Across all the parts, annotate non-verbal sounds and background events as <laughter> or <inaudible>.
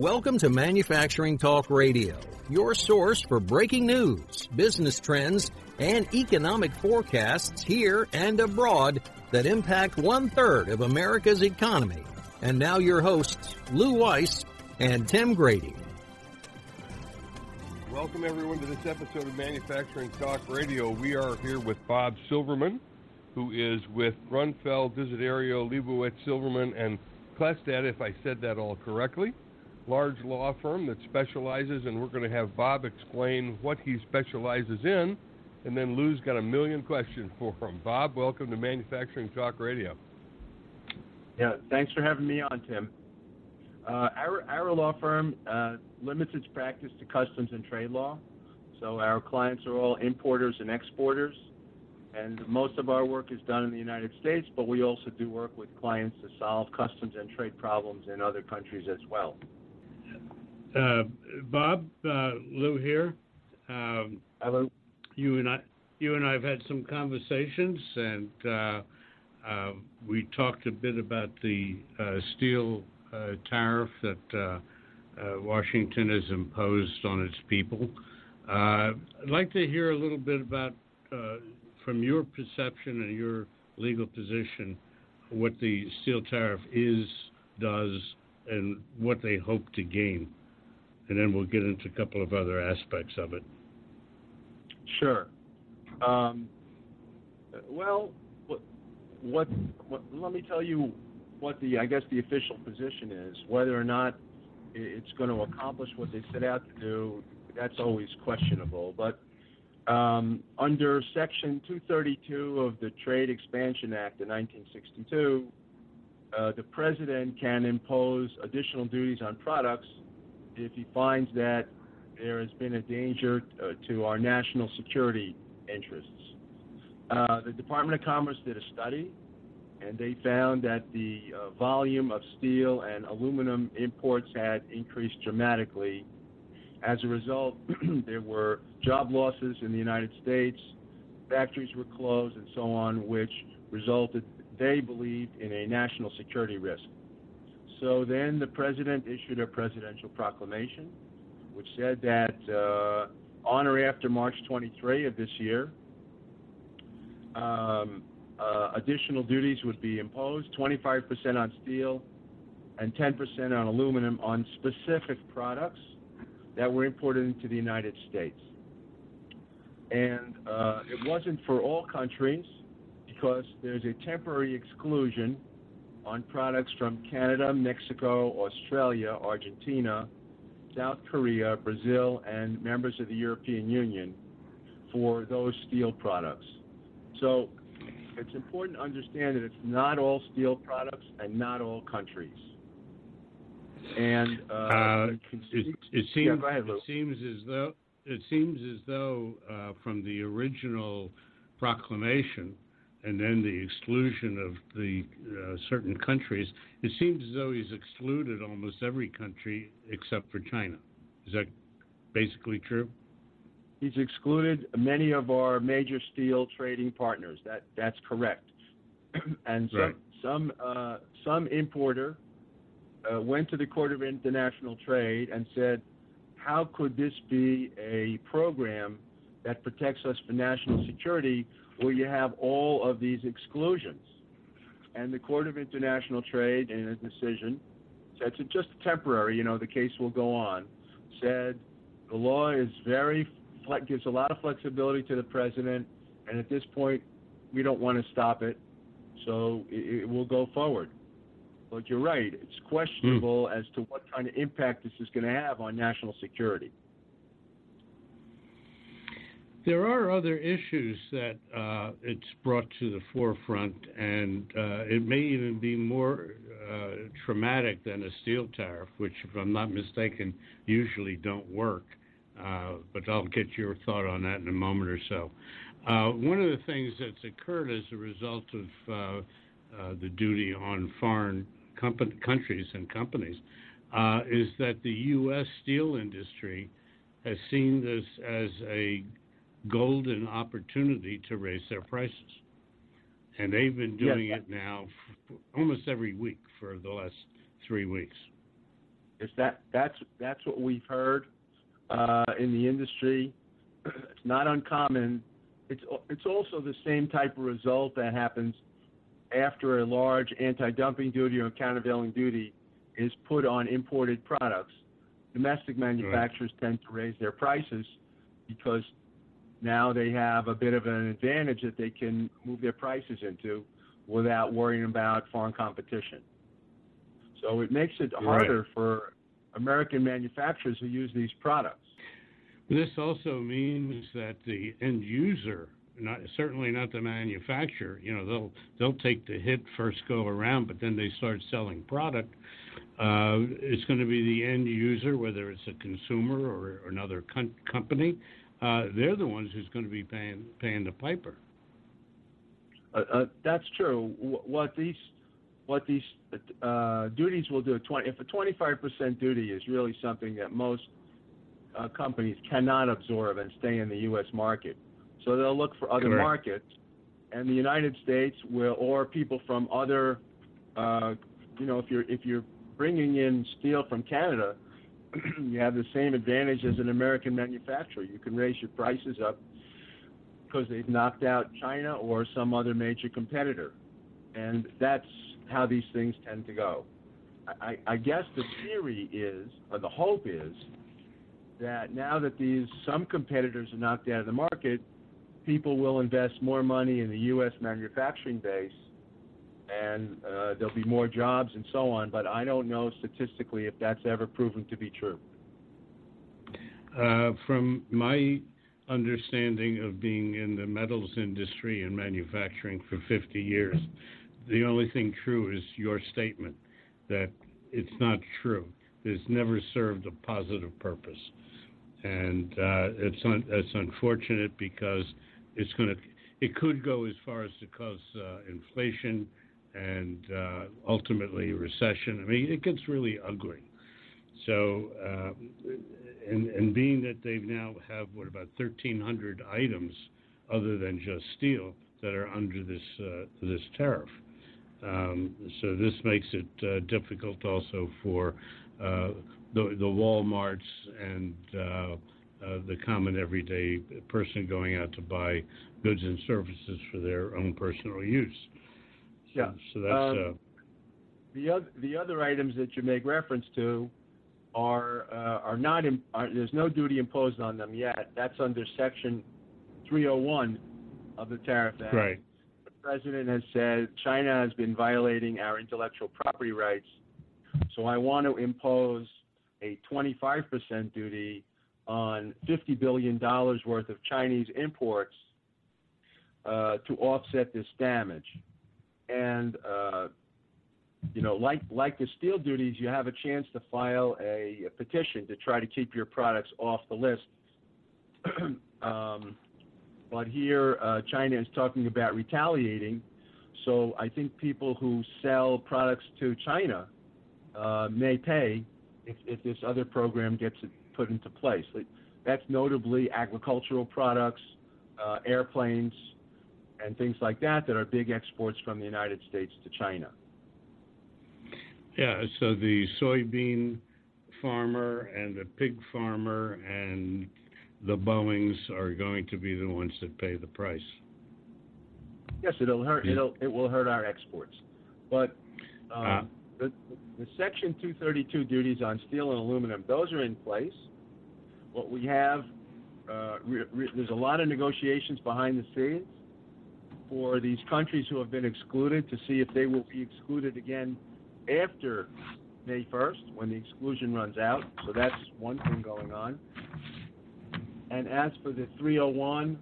Welcome to Manufacturing Talk Radio, your source for breaking news, business trends, and economic forecasts here and abroad that impact one third of America's economy. And now your hosts, Lou Weiss and Tim Grady. Welcome everyone to this episode of Manufacturing Talk Radio. We are here with Bob Silverman, who is with Grunfeld, Desiderio, Lebowitz, Silverman, and Klestadt, if I said that all correctly large law firm that specializes, and we're going to have Bob explain what he specializes in, and then Lou's got a million questions for him. Bob, welcome to Manufacturing Talk Radio. Yeah, thanks for having me on, Tim. Uh, our, our law firm uh, limits its practice to customs and trade law. So our clients are all importers and exporters, and most of our work is done in the United States, but we also do work with clients to solve customs and trade problems in other countries as well. Uh, Bob, uh, Lou here. Um, Hello. You and I, you and I have had some conversations, and uh, uh we talked a bit about the uh, steel uh, tariff that Washington has imposed on its people. I'd like to hear a little bit about, from your perception and your legal position, what the steel tariff is, does, and what they hope to gain and then we'll get into a couple of other aspects of it. Sure. Um, well, what, what, what, let me tell you what the I guess the official position is. Whether or not it's going to accomplish what they set out to do, that's always questionable. But um, under Section 232 of the Trade Expansion Act of 1962, uh, the president can impose additional duties on products if he finds that there has been a danger uh, to our national security interests. Uh, the Department of Commerce did a study, and they found that the uh, volume of steel and aluminum imports had increased dramatically. As a result, <clears throat> there were job losses in the United States, factories were closed, and so on, which resulted, they believed, in a national security risk. So then the president issued a presidential proclamation, which said that uh, on or after March 23 of this year, um, uh, additional duties would be imposed 25% on steel and 10% on aluminum on specific products that were imported into the United States. And uh, it wasn't for all countries because there's a temporary exclusion on products from Canada, Mexico, Australia, Argentina, South Korea, Brazil, and members of the European Union for those steel products. So it's important to understand that it's not all steel products and not all countries. And uh, uh, it, it, seems yeah, ahead, it seems as though it seems as though uh, from the original proclamation and then the exclusion of the uh, certain countries, it seems as though he's excluded almost every country except for China. Is that basically true? He's excluded many of our major steel trading partners. That that's correct. <clears throat> and some right. some uh, some importer uh, went to the Court of International Trade and said, "How could this be a program that protects us for national security where you have all of these exclusions. And the Court of International Trade, in a decision, said it's just temporary, you know, the case will go on, said the law is very, gives a lot of flexibility to the president, and at this point, we don't want to stop it, so it, it will go forward. But you're right, it's questionable mm. as to what kind of impact this is going to have on national security. There are other issues that uh, it's brought to the forefront, and uh, it may even be more uh, traumatic than a steel tariff, which, if I'm not mistaken, usually don't work. Uh, but I'll get your thought on that in a moment or so. Uh, one of the things that's occurred as a result of uh, the duty on foreign countries and companies is that the U.S. steel industry has seen this as a golden opportunity to raise their prices. And they've been doing yes. it now almost every week for the last three weeks. Is that that's that's what we've heard uh, in the industry. <clears throat> it's not uncommon. It's it's also the same type of result that happens after a large anti-dumping duty or countervailing duty is put on imported products. Domestic manufacturers right. tend to raise their prices because now they have a bit of an advantage that they can move their prices into without worrying about foreign competition. So it makes it harder right. for American manufacturers who use these products. This also means that the end user, not certainly not the manufacturer, you know, they'll they'll take the hit first go around, but then they start selling product. Uh, it's going to be the end user, whether it's a consumer or, or another com- company. Uh, they're the ones who's going to be paying paying the piper. Uh, uh, that's true. What these what these uh, duties will do. 20, if a 25% duty is really something that most uh, companies cannot absorb and stay in the U.S. market, so they'll look for other Correct. markets, and the United States will, or people from other, uh, you know, if you're if you're bringing in steel from Canada, you have the same advantage as an American manufacturer. You can raise your prices up because they've knocked out China or some other major competitor, and that's how these things tend to go. I, I guess the theory is, or the hope is, that now that these some competitors are knocked out of the market, people will invest more money in the U.S. manufacturing base, and uh, there'll be more jobs and so on. But I don't know statistically if that's ever proven to be true. Uh, from my understanding of being in the metals industry and manufacturing for 50 years, the only thing true is your statement that it's not true. It's never served a positive purpose, and uh, it's un- it's unfortunate because it's going to it could go as far as to cause uh, inflation and uh, ultimately recession. I mean, it gets really ugly. So, uh, and, and being that they've now have what about 1,300 items other than just steel that are under this uh, this tariff. Um, so this makes it uh, difficult also for uh, the, the Walmarts and uh, the common everyday person going out to buy goods and services for their own personal use. Yeah. So that's um, uh, the other the other items that you make reference to are uh, are not in, are, there's no duty imposed on them yet. That's under Section 301 of the Tariff Act. right. The president has said China has been violating our intellectual property rights, so I want to impose a 25% duty on 50 billion dollars worth of Chinese imports uh, to offset this damage. And uh, you know, like like the steel duties, you have a chance to file a, a petition to try to keep your products off the list. <clears throat> um, but here, uh, China is talking about retaliating. So I think people who sell products to China uh, may pay if, if this other program gets put into place. That's notably agricultural products, uh, airplanes, and things like that that are big exports from the United States to China. Yeah, so the soybean farmer and the pig farmer and the Boeings are going to be the ones that pay the price. Yes, it'll hurt. It'll it will hurt our exports, but um, Uh. the, the Section 232 duties on steel and aluminum those are in place. What we have, uh, re, re, there's a lot of negotiations behind the scenes for these countries who have been excluded to see if they will be excluded again after May 1st when the exclusion runs out. So that's one thing going on. And as for the 301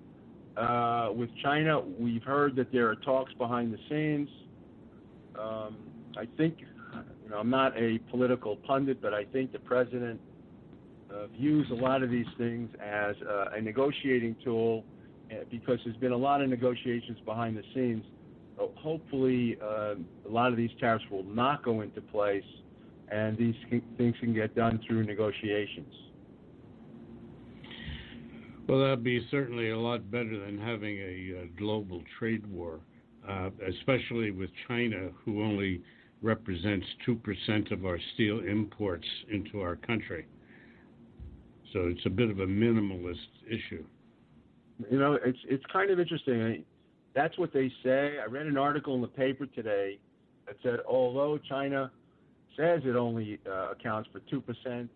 uh, with China, we've heard that there are talks behind the scenes. Um, I think, you know, I'm not a political pundit, but I think the president uh, views a lot of these things as uh, a negotiating tool because there's been a lot of negotiations behind the scenes. Hopefully, uh, a lot of these tariffs will not go into place, and these things can get done through negotiations. Well, that'd be certainly a lot better than having a, uh global trade war, uh, especially with China, who only represents 2% of our steel imports into our country. So it's a bit of a minimalist issue. You know, it's it's kind of interesting. That's what they say. I read an article in the paper today that said although China says it only uh, accounts for two percent,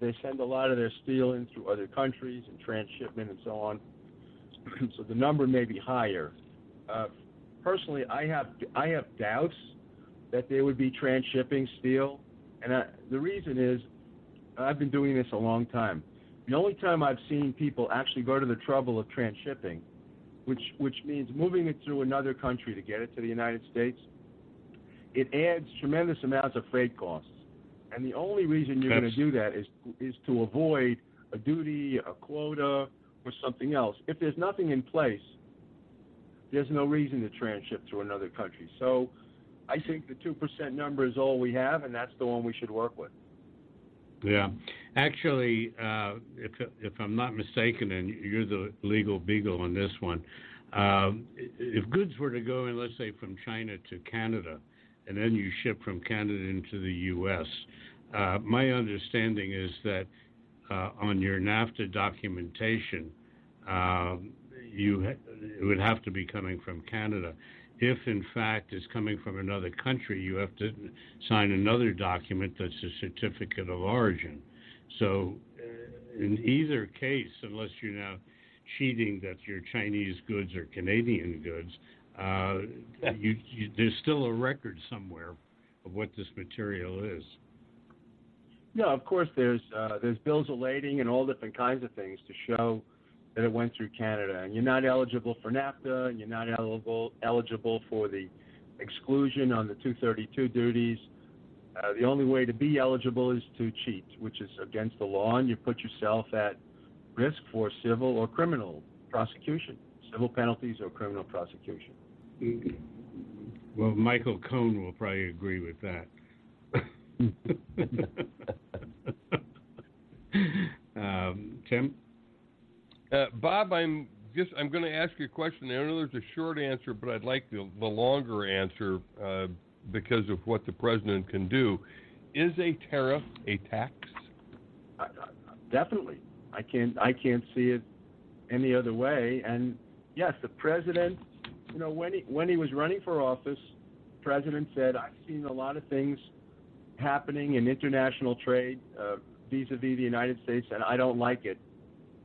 they send a lot of their steel in through other countries and transshipment and so on. <clears throat> so the number may be higher. Uh, personally, I have I have doubts that they would be transshipping steel, and I, the reason is I've been doing this a long time. The only time I've seen people actually go to the trouble of transshipping, which which means moving it through another country to get it to the United States, it adds tremendous amounts of freight costs. And the only reason you're going to do that is is to avoid a duty, a quota, or something else. If there's nothing in place, there's no reason to transship through another country. So I think the 2% number is all we have, and that's the one we should work with. Yeah, actually, uh, if if I'm not mistaken, and you're the legal beagle on this one, um, if goods were to go in, let's say from China to Canada, and then you ship from Canada into the U.S., uh, my understanding is that uh, on your NAFTA documentation, um, you ha- it would have to be coming from Canada. If in fact it's coming from another country, you have to sign another document that's a certificate of origin. So, uh, in either case, unless you're now cheating that your Chinese goods are Canadian goods, uh, you, you, there's still a record somewhere of what this material is. Yeah, of course. There's uh, there's bills of lading and all different kinds of things to show that it went through Canada. And you're not eligible for NAFTA, and you're not eligible eligible for the exclusion on the 232 duties. Uh, the only way to be eligible is to cheat, which is against the law, and you put yourself at risk for civil or criminal prosecution, civil penalties or criminal prosecution. Well, Michael Cohn will probably agree with that. <laughs> um, Tim? Uh, Bob, I'm just I'm going to ask you a question. I know there's a short answer, but I'd like the, the longer answer uh, because of what the president can do. Is a tariff a tax? Uh, definitely, I can't I can't see it any other way. And yes, the president, you know, when he when he was running for office, the president said, "I've seen a lot of things happening in international trade uh, vis-a-vis the United States, and I don't like it."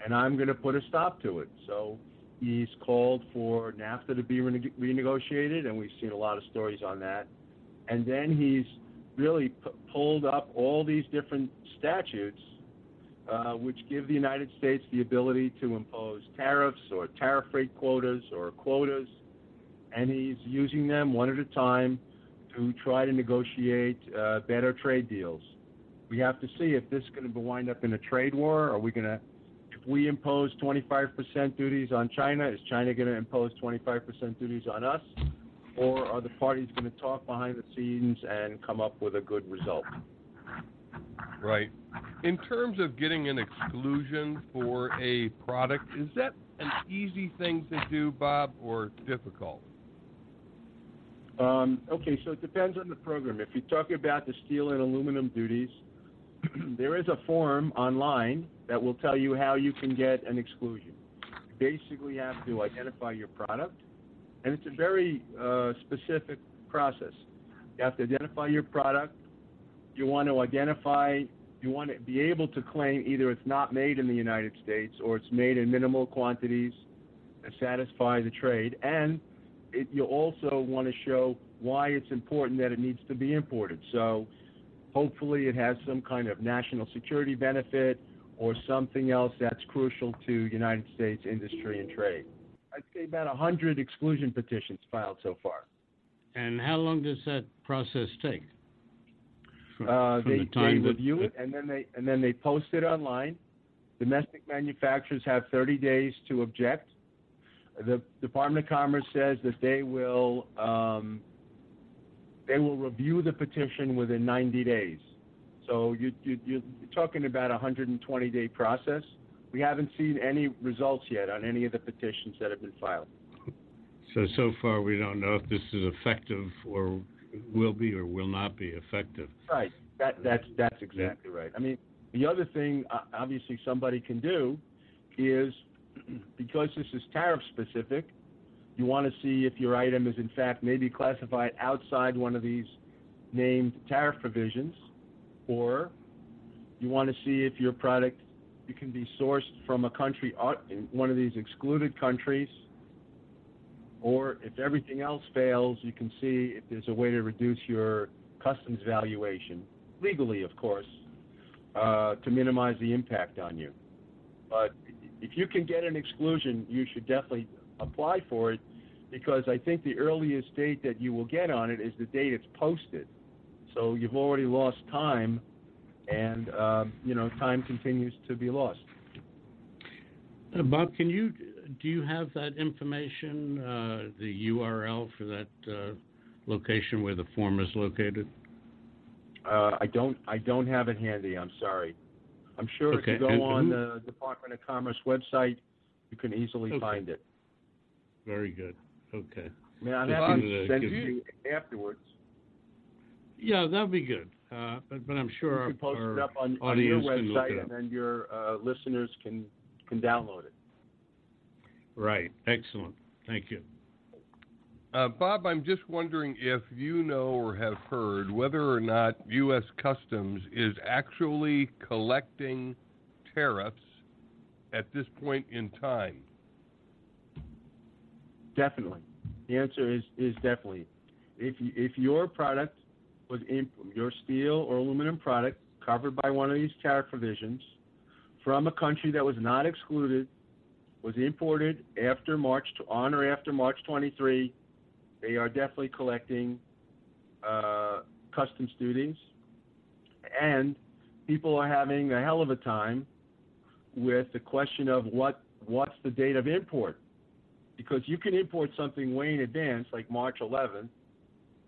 and I'm going to put a stop to it. So he's called for NAFTA to be rene- renegotiated, and we've seen a lot of stories on that. And then he's really p- pulled up all these different statutes uh, which give the United States the ability to impose tariffs or tariff rate quotas or quotas, and he's using them one at a time to try to negotiate uh, better trade deals. We have to see if this is going to wind up in a trade war. Are we going to if we impose 25% duties on China, is China going to impose 25% duties on us? Or are the parties going to talk behind the scenes and come up with a good result? Right. In terms of getting an exclusion for a product, is that an easy thing to do, Bob, or difficult? Um, okay, so it depends on the program. If you're talking about the steel and aluminum duties, <clears throat> there is a form online that will tell you how you can get an exclusion. You basically have to identify your product, and it's a very uh, specific process. You have to identify your product. You want to identify, you want to be able to claim either it's not made in the United States or it's made in minimal quantities to satisfy the trade, and it, you also want to show why it's important that it needs to be imported. So hopefully it has some kind of national security benefit or something else that's crucial to United States industry and trade. I'd say about 100 exclusion petitions filed so far. And how long does that process take? From, uh, from they, the they review it and then they and then they post it online. Domestic manufacturers have 30 days to object. The Department of Commerce says that they will um, they will review the petition within 90 days. So you, you, you're talking about a 120 day process. We haven't seen any results yet on any of the petitions that have been filed. So so far we don't know if this is effective or will be or will not be effective. Right. That that's that's exactly right. I mean, the other thing uh, obviously somebody can do is <clears throat> because this is tariff specific, you want to see if your item is in fact maybe classified outside one of these named tariff provisions, or you want to see if your product you can be sourced from a country in one of these excluded countries, or if everything else fails, you can see if there's a way to reduce your customs valuation legally, of course, uh, to minimize the impact on you. But if you can get an exclusion, you should definitely apply for it because I think the earliest date that you will get on it is the date it's posted. So you've already lost time, and um, you know time continues to be lost. Uh, Bob, can you do you have that information, uh, the URL for that uh, location where the form is located? Uh, I don't. I don't have it handy. I'm sorry. I'm sure okay. if you go and on who, the Department of Commerce website, you can easily okay. find it. Very good. Okay. I'm happy to to send it to you afterwards. Yeah, that'd be good. Uh, but, but I'm sure You our, can post our it up on, on your audience can look website, and then your uh, listeners can can download it. Right. Excellent. Thank you. Uh, Bob, I'm just wondering if you know or have heard whether or not U.S. Customs is actually collecting tariffs at this point in time. Definitely. The answer is is definitely. If you, if your product was your steel or aluminum product covered by one of these tariff provisions from a country that was not excluded, was imported after March on or after March 23, they are definitely collecting uh, customs duties, and people are having a hell of a time with the question of what what's the date of import? Because you can import something way in advance, like March 11th,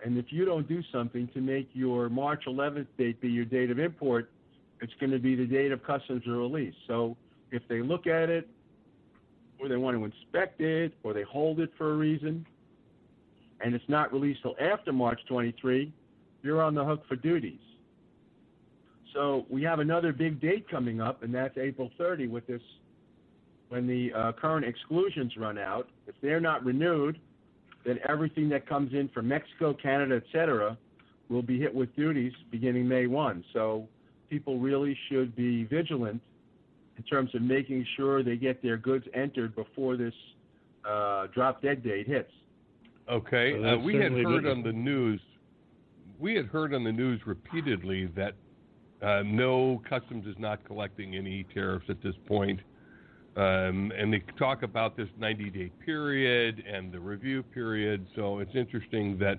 and if you don't do something to make your March 11th date be your date of import, it's going to be the date of customs release. So if they look at it, or they want to inspect it, or they hold it for a reason, and it's not released till after March 23, you're on the hook for duties. So we have another big date coming up, and that's April 30 with this when the uh, current exclusions run out, if they're not renewed, then everything that comes in from Mexico, Canada, et cetera, will be hit with duties beginning May 1. So people really should be vigilant in terms of making sure they get their goods entered before this uh, drop dead date hits. Okay, Well, uh, we had certainly heard good. on the news, we had heard on the news repeatedly that uh, no, customs is not collecting any tariffs at this point. Um, and they talk about this 90-day period and the review period. So it's interesting that,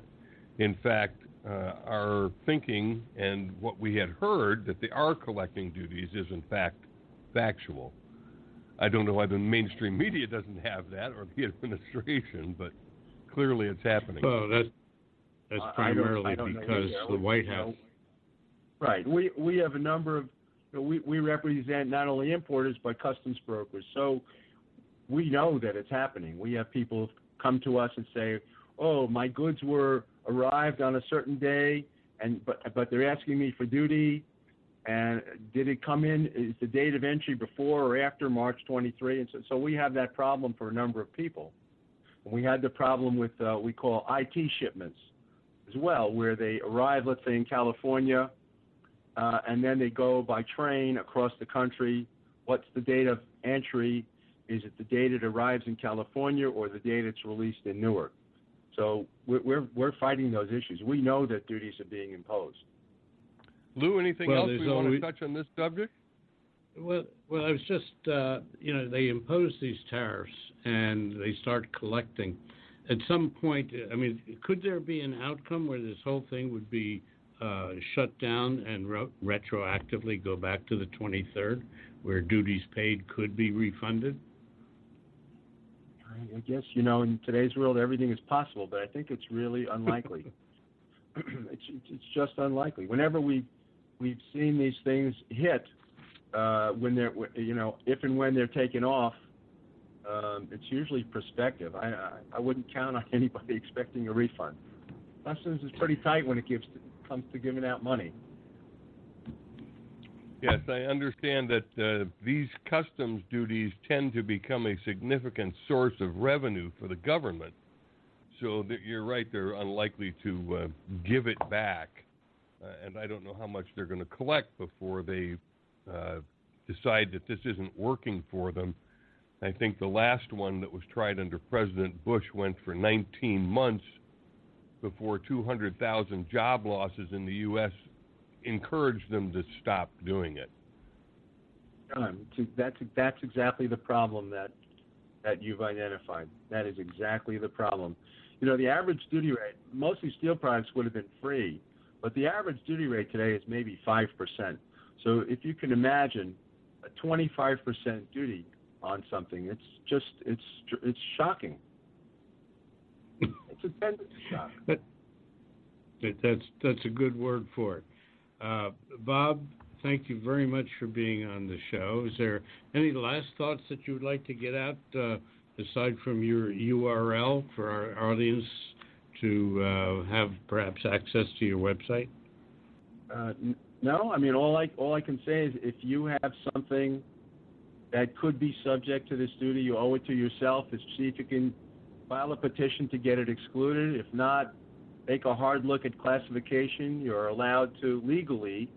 in fact, uh, our thinking and what we had heard that they are collecting duties is in fact factual. I don't know why the mainstream media doesn't have that or the <laughs> administration, but clearly it's happening. Well, that's that's I- I don't- primarily I don't because the White House. Right. We we have a number of you know, we we represent not only importers but customs brokers. So we know that it's happening. We have people come to us and say, "Oh, my goods were arrived on a certain day, and but but they're asking me for duty, and did it come in? Is the date of entry before or after March 23?" And so, so we have that problem for a number of people. And we had the problem with uh, we call IT shipments as well, where they arrive, let's say in California, uh, and then they go by train across the country. What's the date of entry? Is it the date it arrives in California or the date it's released in Newark? So we're we're, we're fighting those issues. We know that duties are being imposed. Lou, anything Well, else we want to always- touch on this subject? Well, well, I was just, uh, you know, they impose these tariffs and they start collecting. At some point, I mean, could there be an outcome where this whole thing would be uh, shut down and ro- retroactively go back to the 23rd, where duties paid could be refunded? I guess you know in today's world everything is possible, but I think it's really unlikely. <laughs> <clears throat> it's, it's it's just unlikely. Whenever we we've seen these things hit, uh, when they're you know if and when they're taken off, um, it's usually prospective. I, I I wouldn't count on <laughs> anybody expecting a refund. Customs is pretty tight when it gives comes to giving out money. Yes, I understand that uh, these customs duties tend to become a significant source of revenue for the government. So you're right; they're unlikely to uh, give it back, uh, and I don't know how much they're going to collect before they uh, decide that this isn't working for them. I think the last one that was tried under President Bush went for 19 months before 200,000 job losses in the U.S. encouraged them to stop doing it. Um, that's that's exactly the problem that that you've identified. That is exactly the problem. You know, the average duty rate, mostly steel products would have been free, but the average duty rate today is maybe five percent. So if you can imagine a 25% duty on something, it's just it's it's shocking. It's a shock. That, that's that's a good word for it. Uh, Bob, thank you very much for being on the show. Is there any last thoughts that you would like to get out, uh, aside from your URL for our audience to uh, have perhaps access to your website? Uh, no, I mean all I all I can say is if you have something that could be subject to this duty, you owe it to yourself. Is see if you can file a petition to get it excluded. If not, take a hard look at classification. You're allowed to legally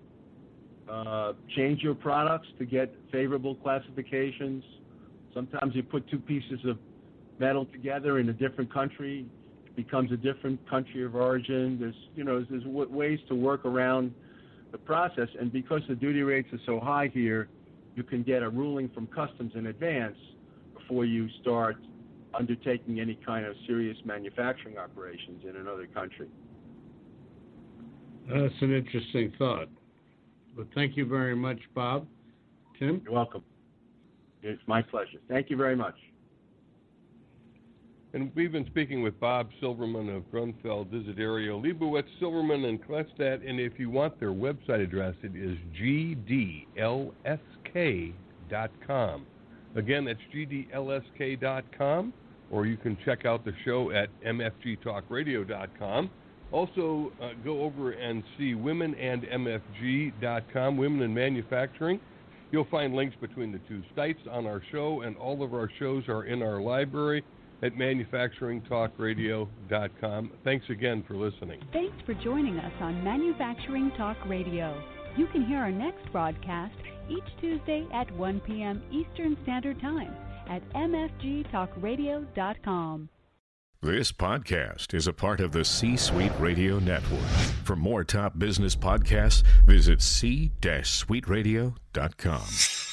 uh, change your products to get favorable classifications. Sometimes you put two pieces of metal together in a different country, it becomes a different country of origin. There's you know there's ways to work around the process, and because the duty rates are so high here, you can get a ruling from customs in advance before you start undertaking any kind of serious manufacturing operations in another country. That's an interesting thought. But thank you very much, Bob. Tim? You're welcome. It's my pleasure. Thank you very much. And we've been speaking with Bob Silverman of Grunfeld, Desiderio, Lebowitz, Silverman, and Klestadt. And if you want their website address, it is gdlsk.com. Again, that's gdlsk.com, or you can check out the show at mfgtalkradio.com. Also, uh, go over and see womenandmfg.com, Women in Manufacturing. You'll find links between the two sites on our show, and all of our shows are in our library at manufacturingtalkradio.com. Thanks again for listening. Thanks for joining us on Manufacturing Talk Radio. You can hear our next broadcast each Tuesday at 1 p.m. Eastern Standard Time at mfgtalkradio.com. This podcast is a part of the C Suite Radio Network. For more top business podcasts, visit c-suiteradio.com.